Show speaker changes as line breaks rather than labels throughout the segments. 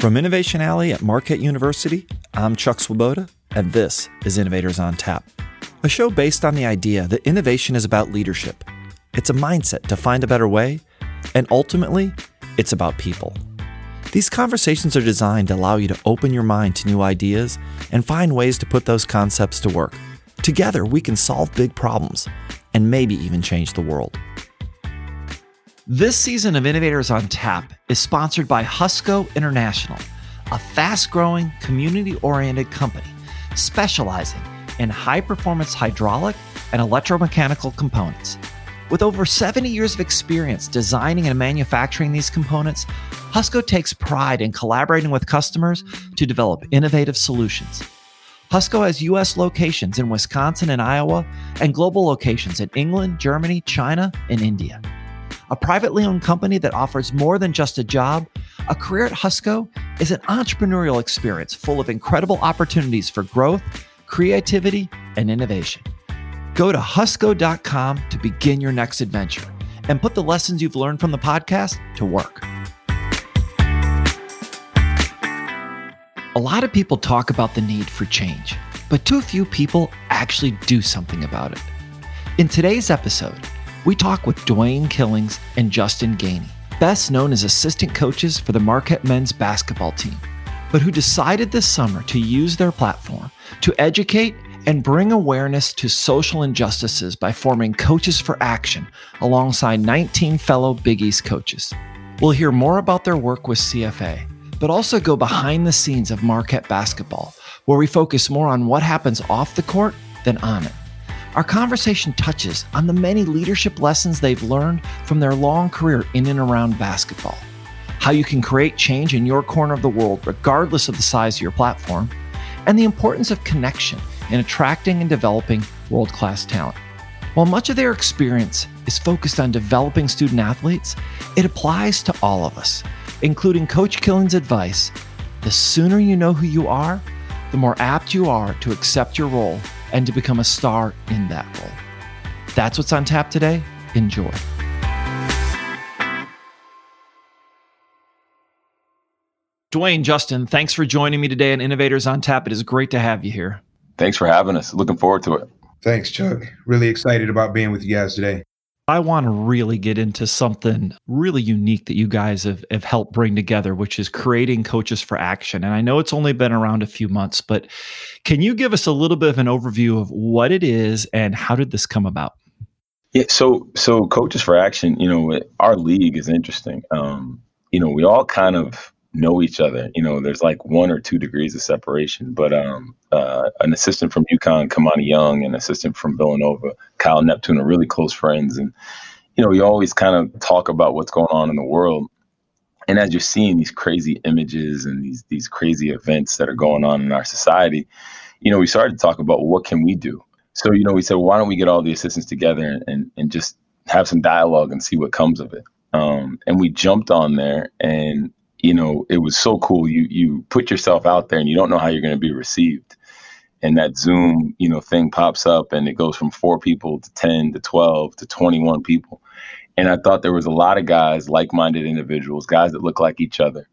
From Innovation Alley at Marquette University, I'm Chuck Swoboda, and this is Innovators on Tap, a show based on the idea that innovation is about leadership. It's a mindset to find a better way, and ultimately, it's about people. These conversations are designed to allow you to open your mind to new ideas and find ways to put those concepts to work. Together, we can solve big problems and maybe even change the world. This season of Innovators on Tap is sponsored by Husco International, a fast growing, community oriented company specializing in high performance hydraulic and electromechanical components. With over 70 years of experience designing and manufacturing these components, Husco takes pride in collaborating with customers to develop innovative solutions. Husco has U.S. locations in Wisconsin and Iowa, and global locations in England, Germany, China, and India a privately owned company that offers more than just a job, a career at Husco is an entrepreneurial experience full of incredible opportunities for growth, creativity, and innovation. Go to husco.com to begin your next adventure and put the lessons you've learned from the podcast to work. A lot of people talk about the need for change, but too few people actually do something about it. In today's episode, we talk with Dwayne Killings and Justin Gainey, best known as assistant coaches for the Marquette men's basketball team, but who decided this summer to use their platform to educate and bring awareness to social injustices by forming Coaches for Action alongside 19 fellow Big East coaches. We'll hear more about their work with CFA, but also go behind the scenes of Marquette basketball, where we focus more on what happens off the court than on it. Our conversation touches on the many leadership lessons they've learned from their long career in and around basketball, how you can create change in your corner of the world, regardless of the size of your platform, and the importance of connection in attracting and developing world class talent. While much of their experience is focused on developing student athletes, it applies to all of us, including Coach Killings' advice the sooner you know who you are, the more apt you are to accept your role and to become a star in that role. That's what's on tap today. Enjoy. Dwayne, Justin, thanks for joining me today on Innovators on Tap. It is great to have you here.
Thanks for having us. Looking forward to it.
Thanks, Chuck. Really excited about being with you guys today.
I want to really get into something really unique that you guys have, have helped bring together, which is creating Coaches for Action. And I know it's only been around a few months, but can you give us a little bit of an overview of what it is and how did this come about?
Yeah, so so Coaches for Action, you know, our league is interesting. Um, you know, we all kind of know each other. You know, there's like one or two degrees of separation, but um, uh, an assistant from UConn, Kimani Young, and assistant from Villanova, Kyle Neptune, are really close friends. And, you know, we always kind of talk about what's going on in the world. And as you're seeing these crazy images and these these crazy events that are going on in our society, you know, we started to talk about what can we do. So, you know, we said, well, why don't we get all the assistants together and, and, and just have some dialogue and see what comes of it. Um, and we jumped on there and you know it was so cool you you put yourself out there and you don't know how you're going to be received and that Zoom, you know, thing pops up and it goes from four people to 10 to 12 to 21 people. And I thought there was a lot of guys, like-minded individuals, guys that look like each other,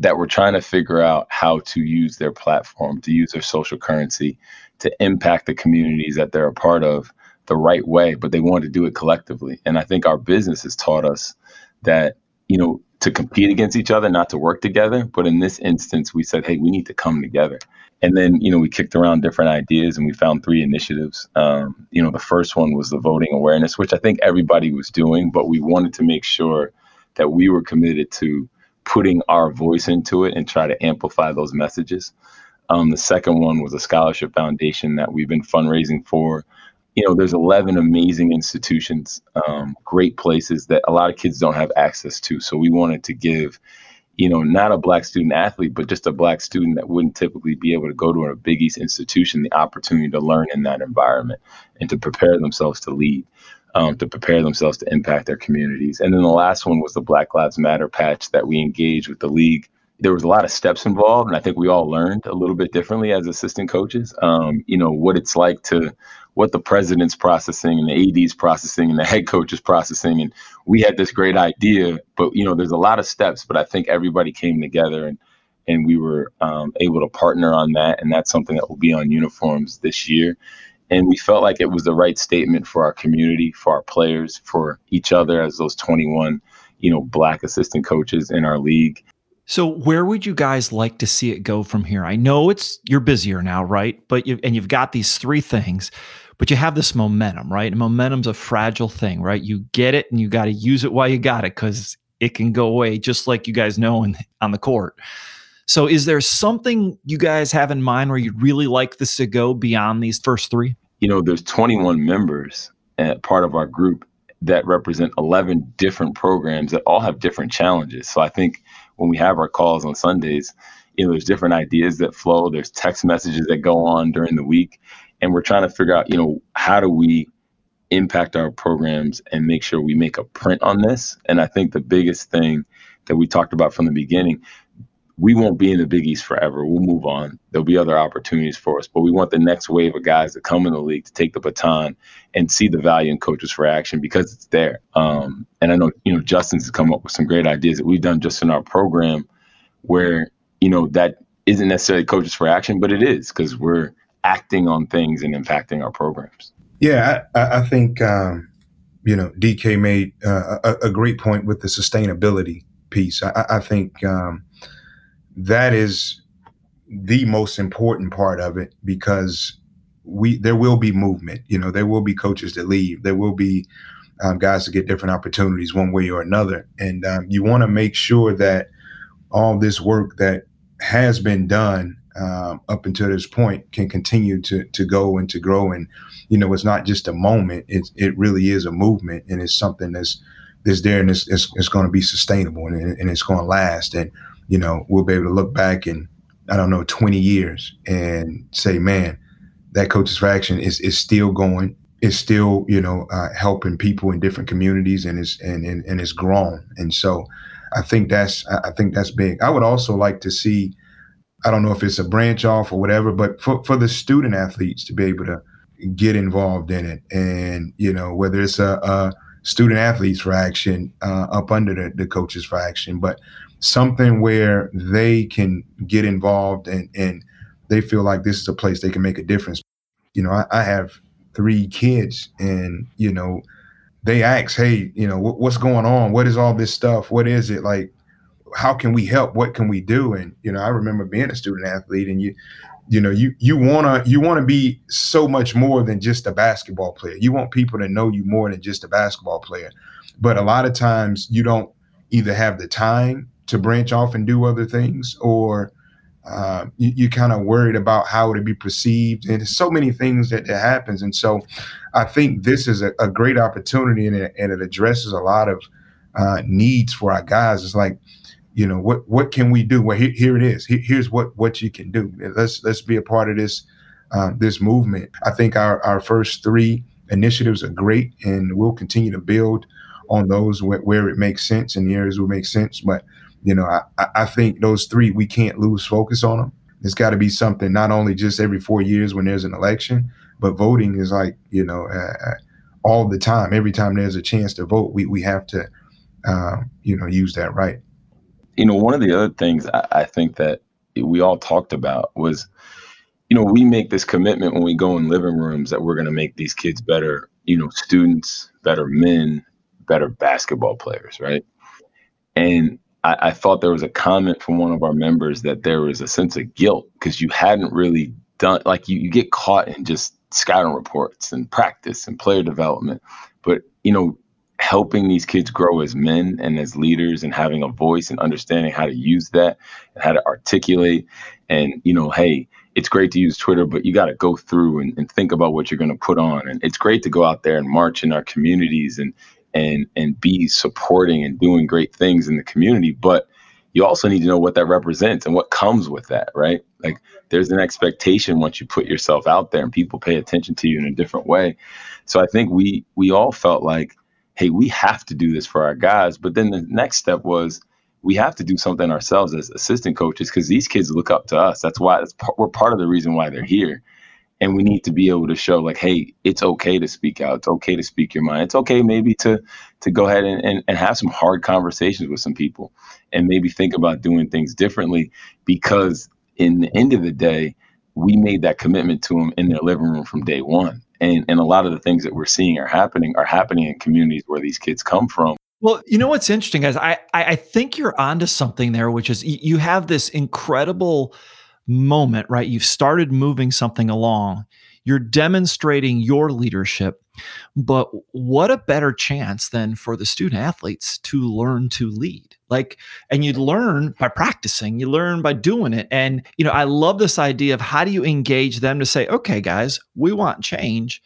that were trying to figure out how to use their platform, to use their social currency, to impact the communities that they're a part of the right way, but they wanted to do it collectively. And I think our business has taught us that, you know, to compete against each other, not to work together. But in this instance, we said, hey, we need to come together. And then, you know, we kicked around different ideas and we found three initiatives. Um, you know, the first one was the voting awareness, which I think everybody was doing, but we wanted to make sure that we were committed to putting our voice into it and try to amplify those messages. Um, the second one was a scholarship foundation that we've been fundraising for. You know, there's 11 amazing institutions, um, great places that a lot of kids don't have access to. So we wanted to give you know, not a black student athlete, but just a black student that wouldn't typically be able to go to a Big East institution, the opportunity to learn in that environment and to prepare themselves to lead, um, to prepare themselves to impact their communities. And then the last one was the Black Lives Matter patch that we engaged with the league. There was a lot of steps involved, and I think we all learned a little bit differently as assistant coaches. Um, you know what it's like to what the president's processing and the AD's processing and the head coach is processing. And we had this great idea, but you know, there's a lot of steps, but I think everybody came together and and we were um, able to partner on that. And that's something that will be on uniforms this year. And we felt like it was the right statement for our community, for our players, for each other as those 21, you know, black assistant coaches in our league.
So where would you guys like to see it go from here? I know it's you're busier now, right? But you and you've got these three things, but you have this momentum, right? And momentum's a fragile thing, right? You get it and you got to use it while you got it because it can go away, just like you guys know in, on the court. So, is there something you guys have in mind where you'd really like this to go beyond these first three?
You know, there's 21 members at part of our group that represent 11 different programs that all have different challenges. So, I think when we have our calls on Sundays, you know, there's different ideas that flow. There's text messages that go on during the week, and we're trying to figure out, you know, how do we impact our programs and make sure we make a print on this. And I think the biggest thing that we talked about from the beginning, we won't be in the Big East forever. We'll move on. There'll be other opportunities for us, but we want the next wave of guys to come in the league to take the baton and see the value in coaches for action because it's there. Um, and I know you know Justin's come up with some great ideas that we've done just in our program, where you know that isn't necessarily coaches for action, but it is because we're acting on things and impacting our programs.
Yeah, I, I think um, you know DK made uh, a, a, great point with the sustainability piece. I, I think um, that is the most important part of it because we there will be movement. You know, there will be coaches that leave. There will be um, guys to get different opportunities one way or another, and um, you want to make sure that all this work that has been done um, up until this point can continue to to go and to grow. And you know, it's not just a moment; it it really is a movement, and it's something that's that's there and it's it's, it's going to be sustainable and, and it's going to last. And you know, we'll be able to look back in I don't know 20 years and say, man, that coaches for action is is still going. It's still you know uh, helping people in different communities and it's and, and and it's grown. And so. I think that's I think that's big. I would also like to see I don't know if it's a branch off or whatever, but for, for the student athletes to be able to get involved in it. And, you know, whether it's a, a student athletes for action uh, up under the, the coaches for action, but something where they can get involved and, and they feel like this is a place they can make a difference. You know, I, I have three kids and, you know, they ask, hey, you know, what's going on? What is all this stuff? What is it? Like, how can we help? What can we do? And you know, I remember being a student athlete, and you, you know, you you wanna you wanna be so much more than just a basketball player. You want people to know you more than just a basketball player. But a lot of times, you don't either have the time to branch off and do other things, or uh, you, are kind of worried about how it be perceived, and there's so many things that, that happens. And so, I think this is a, a great opportunity, and it, and it addresses a lot of uh, needs for our guys. It's like you know what what can we do? Well here, here it is. Here's what what you can do. Let's let's be a part of this uh, this movement. I think our our first three initiatives are great and we'll continue to build on those where, where it makes sense and the areas will make sense. But you know i i think those three we can't lose focus on them it's got to be something not only just every four years when there's an election but voting is like you know uh, uh all the time. Every time there's a chance to vote we, we have to uh, you know use that right
you know, one of the other things I, I think that we all talked about was, you know, we make this commitment when we go in living rooms that we're going to make these kids better, you know, students, better men, better basketball players, right? And I, I thought there was a comment from one of our members that there was a sense of guilt because you hadn't really done, like, you, you get caught in just scouting reports and practice and player development. But, you know, helping these kids grow as men and as leaders and having a voice and understanding how to use that and how to articulate. And you know hey it's great to use twitter but you got to go through and, and, think about what you're going to put on. And it's great to go out there and march in our communities and and and be supporting and doing great things in the community but you also need to know what that represents and what comes with that right? Like there's an expectation once you put yourself out there and people pay attention to you in a different way. So i think we we all felt like hey, we have to do this for our guys. But then the next step was we have to do something ourselves as assistant coaches because these kids look up to us. That's why that's, we're part of the reason why they're here. and we need to be able to show like hey it's okay to speak out it's okay to speak your mind it's okay maybe to to go ahead and, and, and have some hard conversations with some people and maybe think about doing things differently because in the end of the day we made that commitment to them in their living room from day one and and a lot of the things that we're seeing are happening are happening in communities where these kids come from
well, you know what's interesting, guys? I, I think you're onto something there, which is you have this incredible moment, right? You've started moving something along. You're demonstrating your leadership. But what a better chance than for the student athletes to learn to lead? Like, and you learn by practicing, you learn by doing it. And, you know, I love this idea of how do you engage them to say, okay, guys, we want change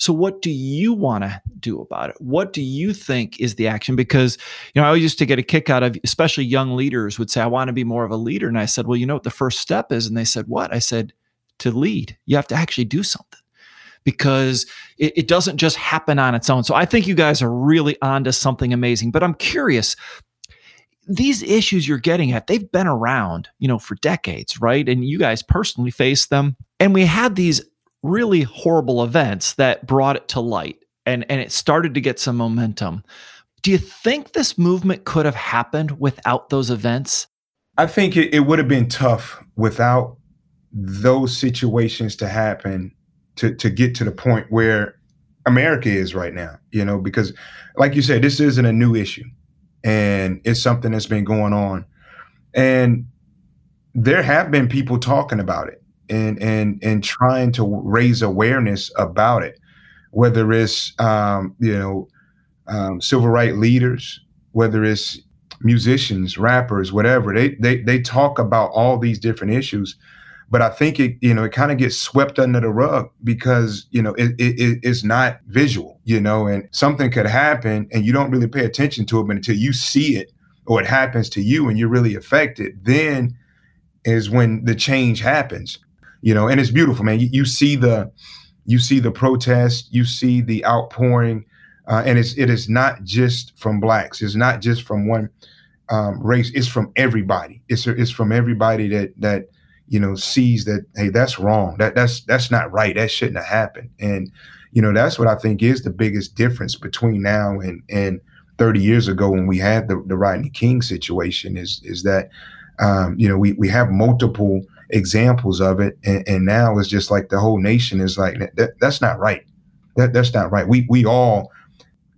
so, what do you want to do about it? What do you think is the action? Because, you know, I always used to get a kick out of, especially young leaders would say, I want to be more of a leader. And I said, Well, you know what the first step is? And they said, What? I said, To lead, you have to actually do something because it, it doesn't just happen on its own. So, I think you guys are really onto something amazing. But I'm curious, these issues you're getting at, they've been around, you know, for decades, right? And you guys personally face them. And we had these really horrible events that brought it to light and, and it started to get some momentum. Do you think this movement could have happened without those events?
I think it, it would have been tough without those situations to happen to, to get to the point where America is right now, you know, because like you said, this isn't a new issue and it's something that's been going on. And there have been people talking about it and and and trying to raise awareness about it, whether it's um, you know um, civil rights leaders, whether it's musicians, rappers, whatever. They they they talk about all these different issues, but I think it you know it kind of gets swept under the rug because you know it, it it's not visual, you know, and something could happen and you don't really pay attention to it, but until you see it or it happens to you and you're really affected, then is when the change happens you know, and it's beautiful, man. You, you see the you see the protest, you see the outpouring, uh, and it's it is not just from blacks. It's not just from one um, race. It's from everybody. It's it's from everybody that that you know sees that hey, that's wrong. That that's that's not right. That shouldn't have happened. And you know that's what I think is the biggest difference between now and and 30 years ago when we had the the Rodney King situation is is that um, you know we we have multiple examples of it, and, and now it's just like the whole nation is like that, that's not right. That that's not right. We we all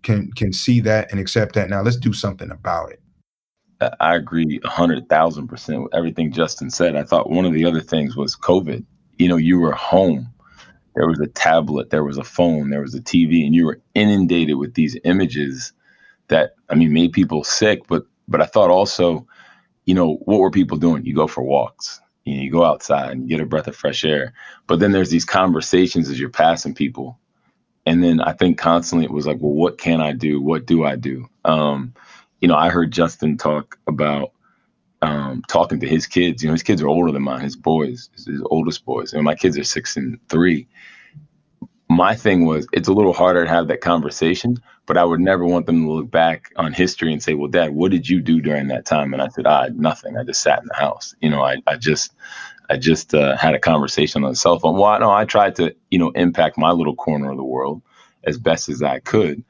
can can see that and accept that. Now let's do something about it.
I agree a hundred thousand percent with everything Justin said. I thought one of the other things was COVID. You know, you were home. There was a tablet, there was a phone, there was a TV, and you were inundated with these images that I mean made people sick. But but I thought also, you know, what were people doing? You go for walks you know, you go outside and get a breath of fresh air. But then there's these conversations as you're passing people. And then I think constantly it was like, well, what can I do? What do I do? Um, you know, I heard Justin talk about um, talking to his kids. You know, his kids are older than mine, his boys, his oldest boys. And my kids are six and three my thing was it's a little harder to have that conversation, but I would never want them to look back on history and say, Well, dad, what did you do during that time? And I said, I had nothing. I just sat in the house. You know, I, I just I just uh, had a conversation on the cell phone. Well, no, I tried to, you know, impact my little corner of the world as best as I could.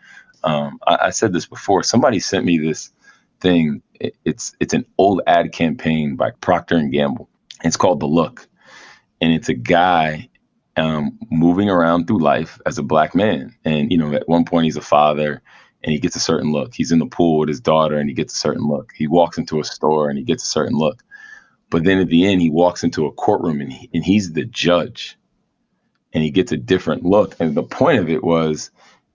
Um, I, I, said this before. Somebody sent me this thing. It, it's it's an old ad campaign by Procter and Gamble. It's called The Look, and it's a guy um, moving around through life as a black man. And, you know, at one point he's a father and he gets a certain look. He's in the pool with his daughter and he gets a certain look. He walks into a store and he gets a certain look. But then at the end, he walks into a courtroom and, he, and he's the judge and he gets a different look. And the point of it was,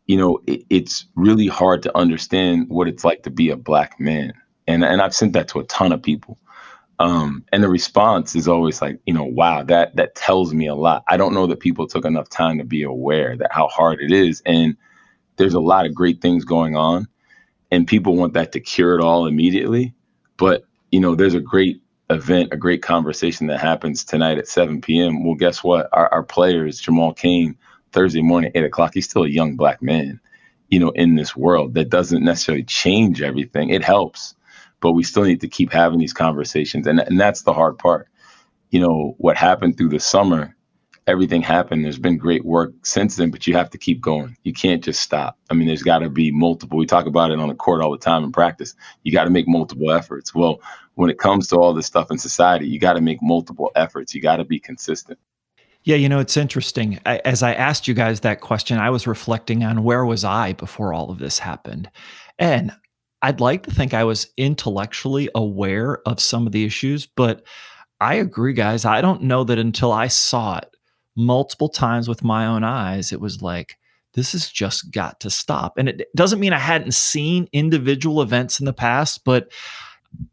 you know, it, it's really hard to understand what it's like to be a black man. And, and I've sent that to a ton of people. Um, and the response is always like, you know, wow, that that tells me a lot. I don't know that people took enough time to be aware that how hard it is. And there's a lot of great things going on, and people want that to cure it all immediately. But you know, there's a great event, a great conversation that happens tonight at 7 p.m. Well, guess what? Our, our players, Jamal Cain, Thursday morning, eight o'clock. He's still a young black man, you know, in this world. That doesn't necessarily change everything. It helps but we still need to keep having these conversations. And, and that's the hard part. You know, what happened through the summer, everything happened. There's been great work since then, but you have to keep going. You can't just stop. I mean, there's got to be multiple. We talk about it on the court all the time in practice. You got to make multiple efforts. Well, when it comes to all this stuff in society, you got to make multiple efforts. You got to be consistent.
Yeah, you know, it's interesting. As I asked you guys that question, I was reflecting on where was I before all of this happened. And I'd like to think I was intellectually aware of some of the issues, but I agree, guys. I don't know that until I saw it multiple times with my own eyes, it was like, this has just got to stop. And it doesn't mean I hadn't seen individual events in the past, but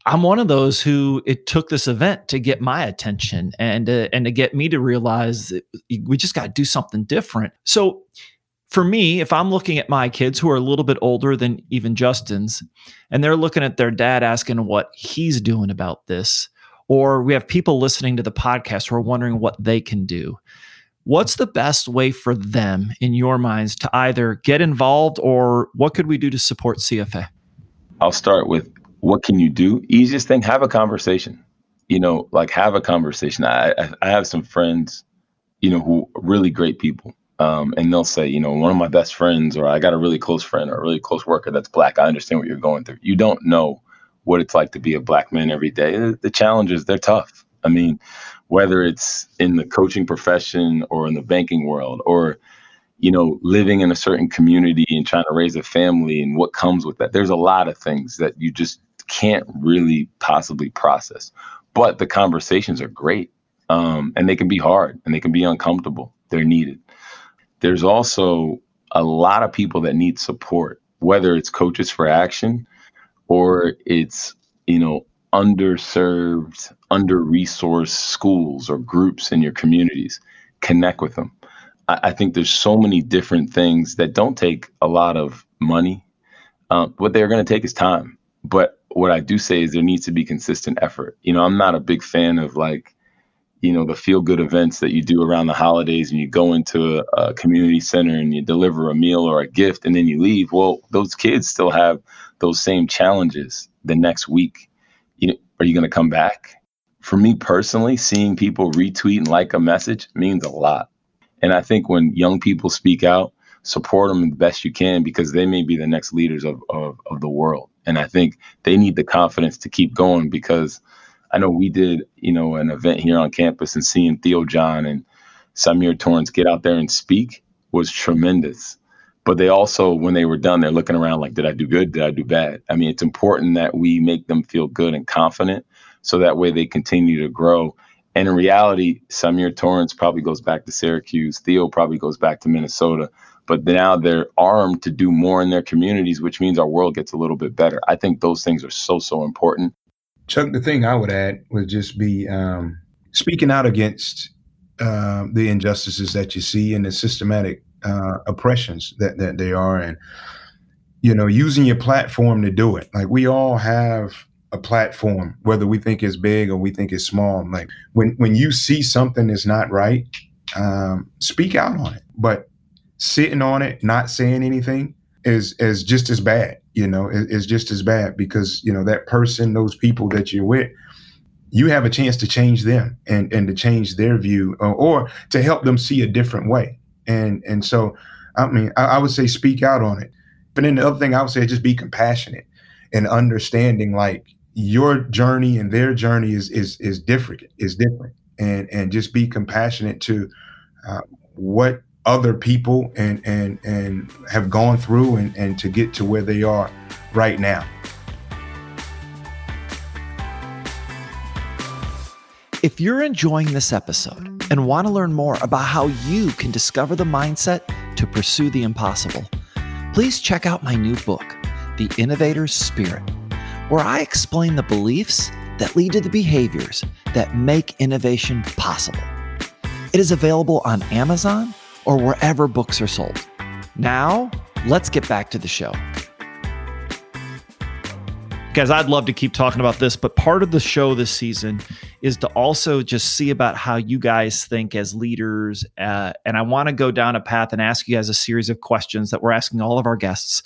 I'm one of those who it took this event to get my attention and uh, and to get me to realize that we just got to do something different. So for me, if I'm looking at my kids who are a little bit older than even Justin's, and they're looking at their dad asking what he's doing about this, or we have people listening to the podcast who are wondering what they can do. What's the best way for them, in your minds, to either get involved or what could we do to support CFA?
I'll start with what can you do? Easiest thing, have a conversation. You know, like have a conversation. I I have some friends, you know, who are really great people. Um, and they'll say, you know, one of my best friends, or I got a really close friend or a really close worker that's black. I understand what you're going through. You don't know what it's like to be a black man every day. The, the challenges, they're tough. I mean, whether it's in the coaching profession or in the banking world or you know, living in a certain community and trying to raise a family and what comes with that. There's a lot of things that you just can't really possibly process. But the conversations are great. Um, and they can be hard and they can be uncomfortable. They're needed. There's also a lot of people that need support, whether it's coaches for action or it's, you know, underserved, under resourced schools or groups in your communities. Connect with them. I, I, think there's so many different things that don't take a lot of money. Um, what they're going to take is time. But what I do say is there needs to be consistent effort. You know, I'm not a big fan of like, you know, the feel good events that you do around the holidays and you go into a, a, community center and you deliver a meal or a gift and then you leave. Well, those kids still have those same challenges the next week. You know, are you going to come back? For me personally, seeing people retweet and like a message means a lot. And I think when young people speak out, support them the best you can because they may be the next leaders of, of, of the world. And I think they need the confidence to keep going because I know we did, you know, an event here on campus and seeing Theo John and Symir Torrence get out there and speak was tremendous. But they also, when they were done, they're looking around like, did I do good? Did I do bad? I mean, it's important that we make them feel good and confident so that way they continue to grow. And in reality, Symir Torrence probably goes back to Syracuse. Theo probably goes back to Minnesota but now they're armed to do more in their communities, which means our world gets a little bit better. I think those things are so, so important.
Chuck, the thing I would add would just be um, speaking out against uh, the injustices that you see and the systematic uh, oppressions that, that they are, and you know, using your platform to do it. Like we all have a platform, whether we think it's big or we think it's small. Like when when you see something that's not right, um, speak out on it. But sitting on it, not saying anything is is just as bad. You know, It's just as bad because you know that person, those people that you're with, you have a chance to change them and and to change their view or, or to help them see a different way. And and so, I mean, I, I would say speak out on it. But then the other thing I would say is just be compassionate and understanding like your journey and their journey is is is different is different and and just be compassionate to uh, what other people and and and have gone through and, and to get to where they are right now.
If you're enjoying this episode and want to learn more about how you can discover the mindset to pursue the impossible, please check out my new book, The Innovator's Spirit, where I explain the beliefs that lead to the behaviors that make innovation possible. It is available on Amazon or wherever books are sold. Now, let's get back to the show. Guys, I'd love to keep talking about this, but part of the show this season is to also just see about how you guys think as leaders. Uh, and I want to go down a path and ask you guys a series of questions that we're asking all of our guests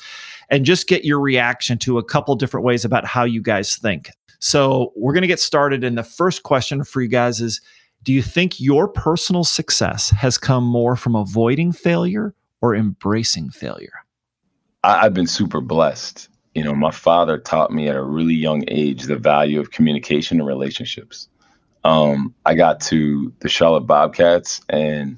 and just get your reaction to a couple different ways about how you guys think. So we're going to get started. And the first question for you guys is Do you think your personal success has come more from avoiding failure or embracing failure?
I, have been super blessed. You know, my father taught me at a really young age the value of communication and relationships. Um, I got to the Charlotte Bobcats and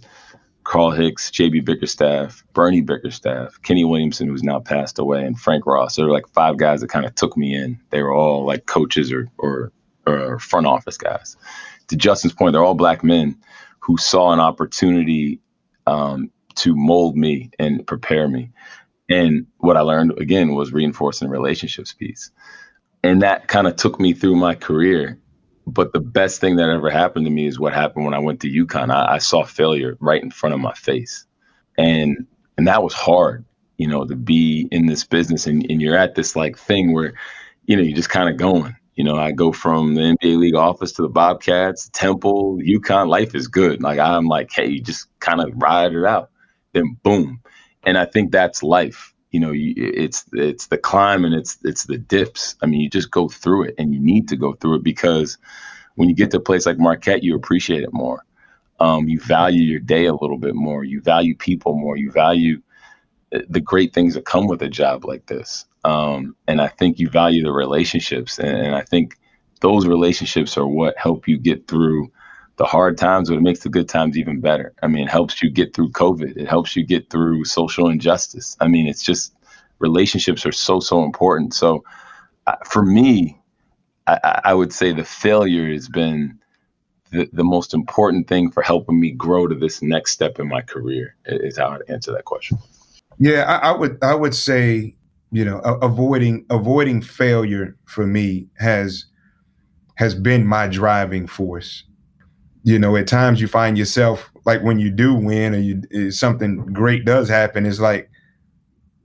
Carl Hicks, JB Bickerstaff, Bernie Bickerstaff, Kenny Williamson, who's now passed away, and Frank Ross. There were like five guys that kind of took me in. They were all like coaches or, or, or front office guys. To Justin's point, they're all black men who saw an opportunity um, to mold me and prepare me. And what I learned again was reinforcing relationships piece. And that kind of took me through my career but the best thing that ever happened to me is what happened when I went to UConn. I, I saw failure right in front of my face, and and that was hard, you know, to be in this business and, and you're at this like thing where, you know, you're just kind of going. You know, I go from the NBA league office to the Bobcats, Temple, UConn. Life is good. Like I'm like, hey, you just kind of ride it out. Then boom, and I think that's life. You know it's it's the climb and it's it's the dips. I mean you just go through it and you need to go through it because when you get to a place like marquette you appreciate it more. Um, you value your day a little bit more. You value people more. You value uh, the great things that come with a job like this um, and i think you value the relationships and, and i think those relationships are what help you get through the hard times, but it makes the good times even better. I mean, it helps you get through COVID. It helps you get through social injustice. I mean, it's just relationships are so so important. So, uh, for me, I, I, would say the failure has been the, the most important thing for helping me grow to this next step in my career. Is how I'd answer that question.
Yeah, I, I would I would say you know avoiding avoiding failure for me has has been my driving force you know, at times you find yourself like when you do win or you eh, something great does happen, it's like,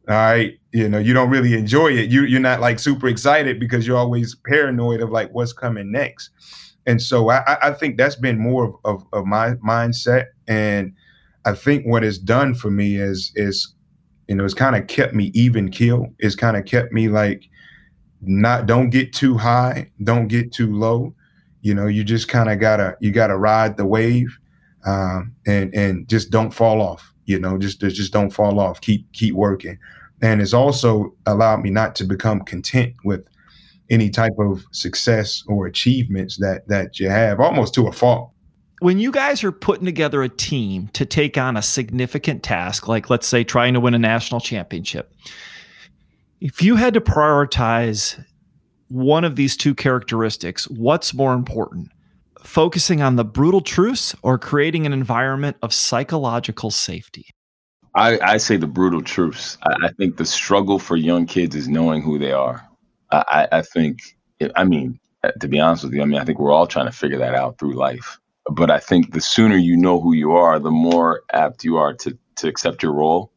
all right, you know, you don't really enjoy it. You you're not like super excited because you're always paranoid of like what's coming next. And so I, I think that's been more of, of, of my mindset. And I think what it's done for me is is you know, it's kind of kept me even keel. It's kind of kept me like not don't get too high, don't get too low you know, you just kind of gotta you gotta ride the wave, um, and and just don't fall off. You know, just just don't fall off. Keep keep working, and it's also allowed me not to become content with any type of success or achievements that that you have, almost to a fault.
When you guys are putting together a team to take on a significant task, like let's say trying to win a national championship, if you had to prioritize one of these two characteristics, what's more important? Focusing on the brutal truths or creating an environment of psychological safety?
I, I say the brutal truths. I, I, think the struggle for young kids is knowing who they are. I, I think, I mean, to be honest with you, I mean, I think we're all trying to figure that out through life. But I think the sooner you know who you are, the more apt you are to to accept your role,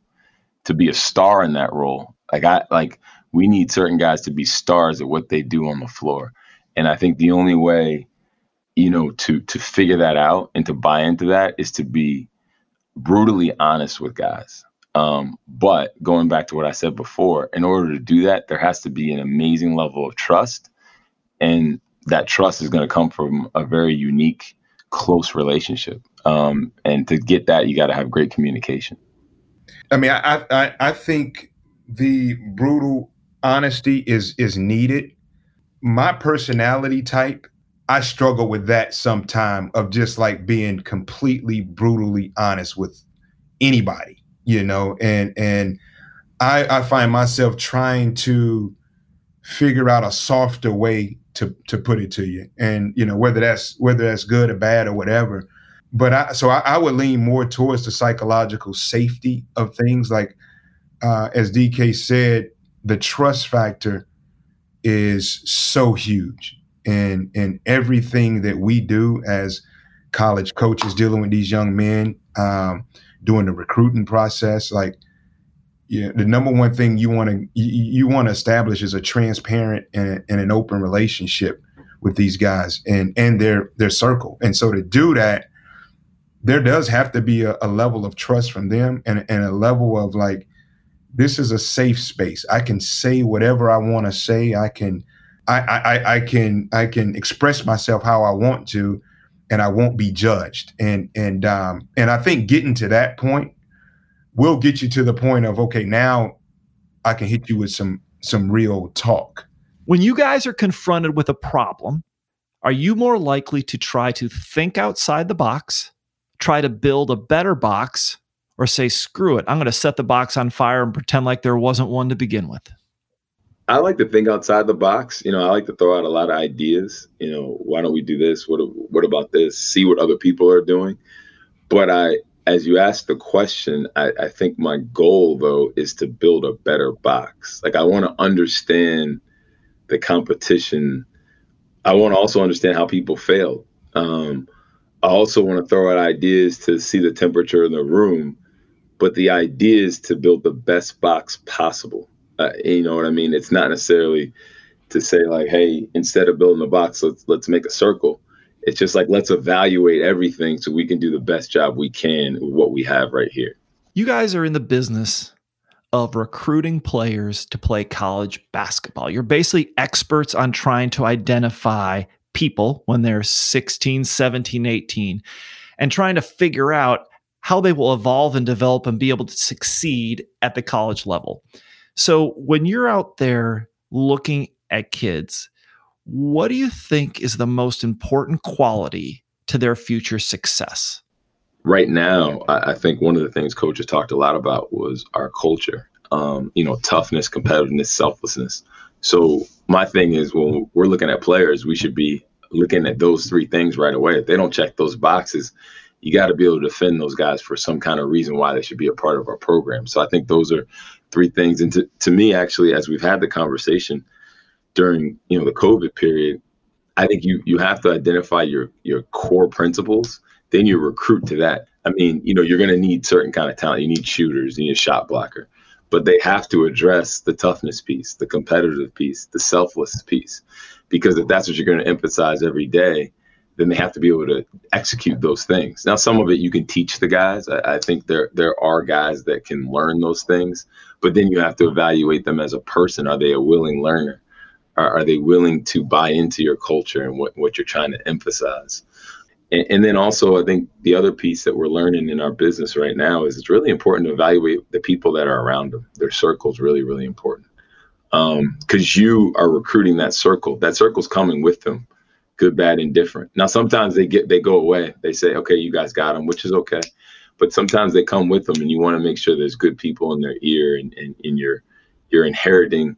to be a star in that role. Like I like we need certain guys to be stars at what they do on the floor. And I think the only way, you know, to to figure that out and to buy into that is to be brutally honest with guys. Um, but going back to what I said before, in order to do that, there has to be an amazing level of trust. And that trust is going to come from a very unique, close relationship. Um, and to get that, you got to have great communication.
I mean, I, I, I think the brutal honesty is is needed. My personality type, I struggle with that sometime of just like being completely brutally honest with anybody, you know, and and I, I find myself trying to figure out a softer way to to put it to you. And you know, whether that's whether that's good or bad or whatever. But I so I, I would lean more towards the psychological safety of things. Like uh, as DK said, the trust factor is so huge and and everything that we do as college coaches dealing with these young men um, doing the recruiting process like yeah, the number one thing you want to you, you want to establish is a transparent and, and, an open relationship with these guys and and their their circle and so to do that there does have to be a, a level of trust from them and, and a level of like this is a safe space. I can say whatever I want to say. I can, I, I, I can, I can express myself how I want to, and I won't be judged. And and um, and I think getting to that point will get you to the point of okay, now I can hit you with some some real talk.
When you guys are confronted with a problem, are you more likely to try to think outside the box, try to build a better box, or say, screw it, I'm going to set the box on fire and pretend like there wasn't one to begin with?
I like to think outside the box. You know, I like to throw out a lot of ideas. You know, why don't we do this? What what about this? See what other people are doing. But I, as you ask the question, I, I think my goal though is to build a better box. Like I want to understand the competition. I want to also understand how people fail. Um, I also want to throw out ideas to see the temperature in the room, but the idea is to build the best box possible. Uh, you know what I mean? It's not necessarily to say like, hey, instead of building a box, let's let's make a circle. It's just like let's evaluate everything so we can do the best job we can with what we have right here.
You guys are in the business of recruiting players to play college basketball. You're basically experts on trying to identify people when they're 16, 17, 18 and trying to figure out how they will evolve and develop and be able to succeed at the college level. So when you're out there looking at kids, what do you think is the most important quality to their future success?
Right now, I think one of the things coaches talked a lot about was our culture. Um, you know, toughness, competitiveness, selflessness. So my thing is when we're looking at players, we should be looking at those three things right away. If they don't check those boxes, you got to be able to defend those guys for some kind of reason why they should be a part of our program. So I think those are three things. And to, to me, actually, as we've had the conversation during you know the COVID period, I think you you have to identify your your core principles. Then you recruit to that. I mean, you know, you're going to need certain kind of talent. You need shooters, you need a shot blocker, but they have to address the toughness piece, the competitive piece, the selfless piece, because if that's what you're going to emphasize every day, then they have to be able to execute those things. Now, some of it you can teach the guys. I, I, think there there are guys that can learn those things, but then you have to evaluate them as a person. Are they a willing learner? Are, are they willing to buy into your culture and what, what you're trying to emphasize? And, and then also, I think the other piece that we're learning in our business right now is it's really important to evaluate the people that are around them. Their circle is really, really important because um, you are recruiting that circle. That circle's coming with them good, bad, and different. Now sometimes they get they go away. They say, okay, you guys got them, which is okay. But sometimes they come with them, and you want to make sure there's good people in their ear, and, and, and you're you're inheriting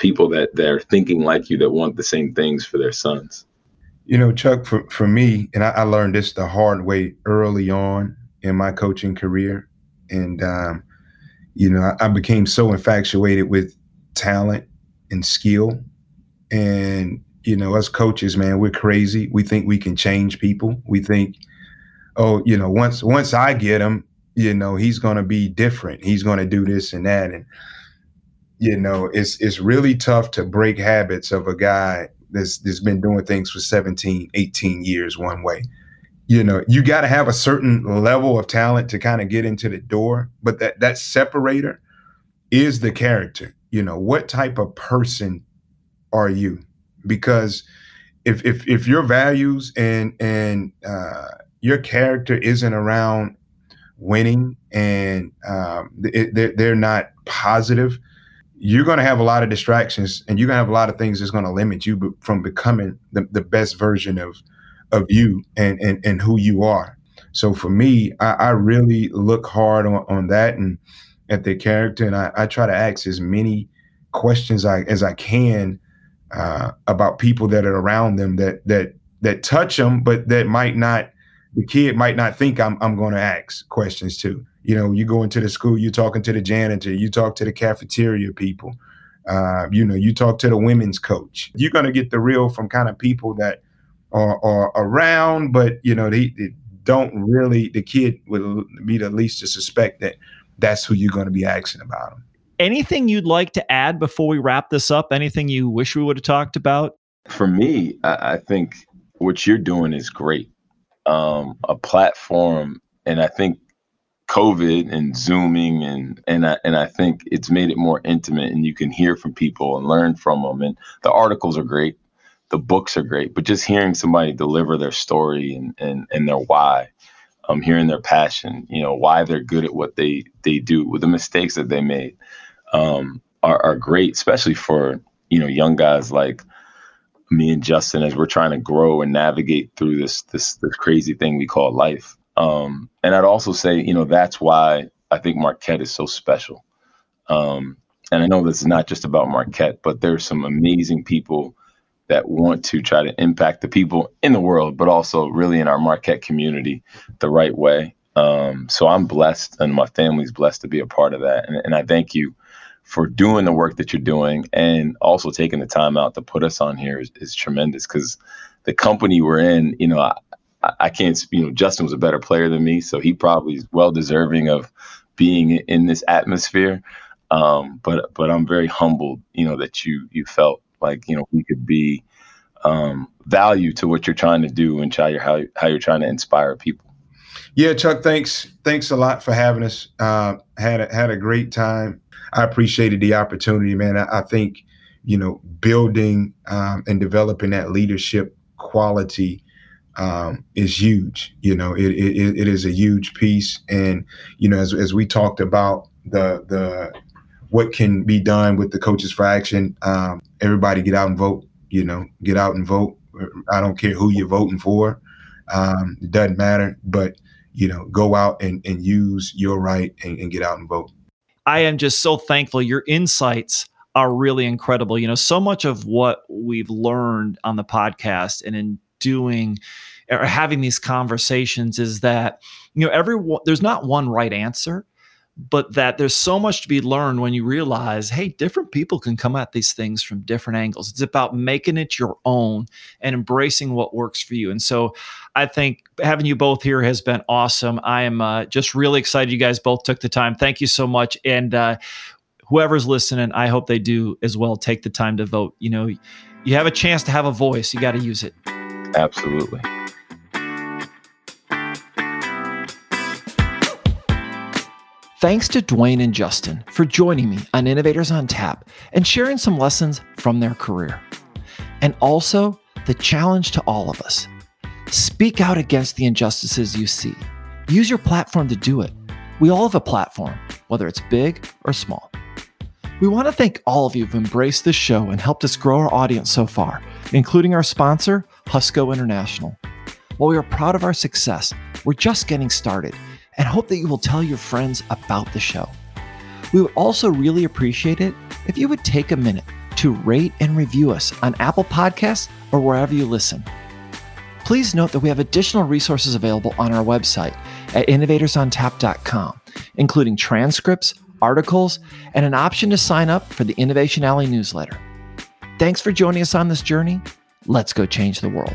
people that that are thinking like you that want the same things for their sons.
You know, Chuck, for, for me, and I, I learned this the hard way early on in my coaching career. And, um, you know, I, I became so infatuated with talent and skill. And you know, us coaches, man, we're crazy. We think we can change people. We think, oh, you know, once once I get him, you know, he's going to be different. He's going to do this and that, and you know, it's it's really tough to break habits of a guy that's that's been doing things for 17, 18 years one way. You know, you got to have a certain level of talent to kind of get into the door, but that that separator is the character. You know, what type of person are you? because if if if your values and and uh, your character isn't around winning and um, it, they're not positive, you're going to have a lot of distractions and you're going to have a lot of things that's going to limit you from becoming the, the best version of of you and, and and who you are. So for me, I, I really look hard on, on that and at their character, and I, I try to ask as many questions I, as I can uh, about people that are around them that that that touch them, but that might not. The kid might not think I'm I'm going to ask questions to. You know, you go into the school, you're talking to the janitor, you talk to the cafeteria people. Uh, you know, you talk to the women's coach. You're going to get the real from kind of people that are, are around, but you know they, they don't really. The kid would be the least to suspect that that's who you're going to be asking about them.
Anything you'd like to add before we wrap this up? Anything you wish we would have talked about?
For me, I, I think what you're doing is great. Um, a platform, and I think COVID and Zooming and and I, and I think it's made it more intimate, and you can hear from people and learn from them. And the articles are great. the books are great, but just hearing somebody deliver their story and and and their why, um, hearing their passion, you know, why they're good at what they they do, with the mistakes that they made, um, are are great, especially for you know young guys like me and Justin as we're trying to grow and navigate through this this this crazy thing we call life. Um, and I'd also say, you know, that's why I think Marquette is so special. Um, and I know this is not just about Marquette, but there's some amazing people that want to try to impact the people in the world, but also really in our Marquette community the right way. Um, so I'm blessed and my family's blessed to be a part of that. And, and I thank you for doing the work that you're doing and also taking the time out to put us on here is, is tremendous because the company we're in, you know, I, I can't, you know, Justin was a better player than me, so he probably is well deserving of being in this atmosphere. Um, but but I'm very humbled, you know, that you you felt like you know we could be um, value to what you're trying to do and try how how you're trying to inspire people.
Yeah, Chuck, thanks thanks a lot for having us. Uh, had a, had a great time. I appreciated the opportunity, man. I, I think you know building um, and developing that leadership quality um, is huge. You know, it, it it is a huge piece, and you know, as as we talked about the the what can be done with the coaches for action. Um, everybody get out and vote. You know, get out and vote. I don't care who you're voting for. Um, it doesn't matter, but you know, go out and, and use your right and, and get out and vote.
I am just so thankful. Your insights are really incredible. You know, so much of what we've learned on the podcast and in doing or having these conversations is that you know everyone there's not one right answer but that there's so much to be learned when you realize hey different people can come at these things from different angles. It's about making it your own and embracing what works for you. And so i think having you both here has been awesome. I am uh, just really excited you guys both took the time. Thank you so much. And uh, whoever's listening i hope they do as well. Take the time to vote. You know you have a chance to have a voice. You got to use it
absolutely
Thanks to Dwayne and Justin for joining me on Innovators on Tap and sharing some lessons from their career. And also the challenge to all of us speak out against the injustices you see. Use your platform to do it. We all have a platform, whether it's big or small. We want to thank all of you who've embraced this show and helped us grow our audience so far, including our sponsor, Husco International. While we are proud of our success, we're just getting started and hope that you will tell your friends about the show. We would also really appreciate it if you would take a minute to rate and review us on Apple Podcasts or wherever you listen. Please note that we have additional resources available on our website at innovatorsontap.com, including transcripts, articles, and an option to sign up for the Innovation Alley newsletter. Thanks for joining us on this journey. Let's go change the world.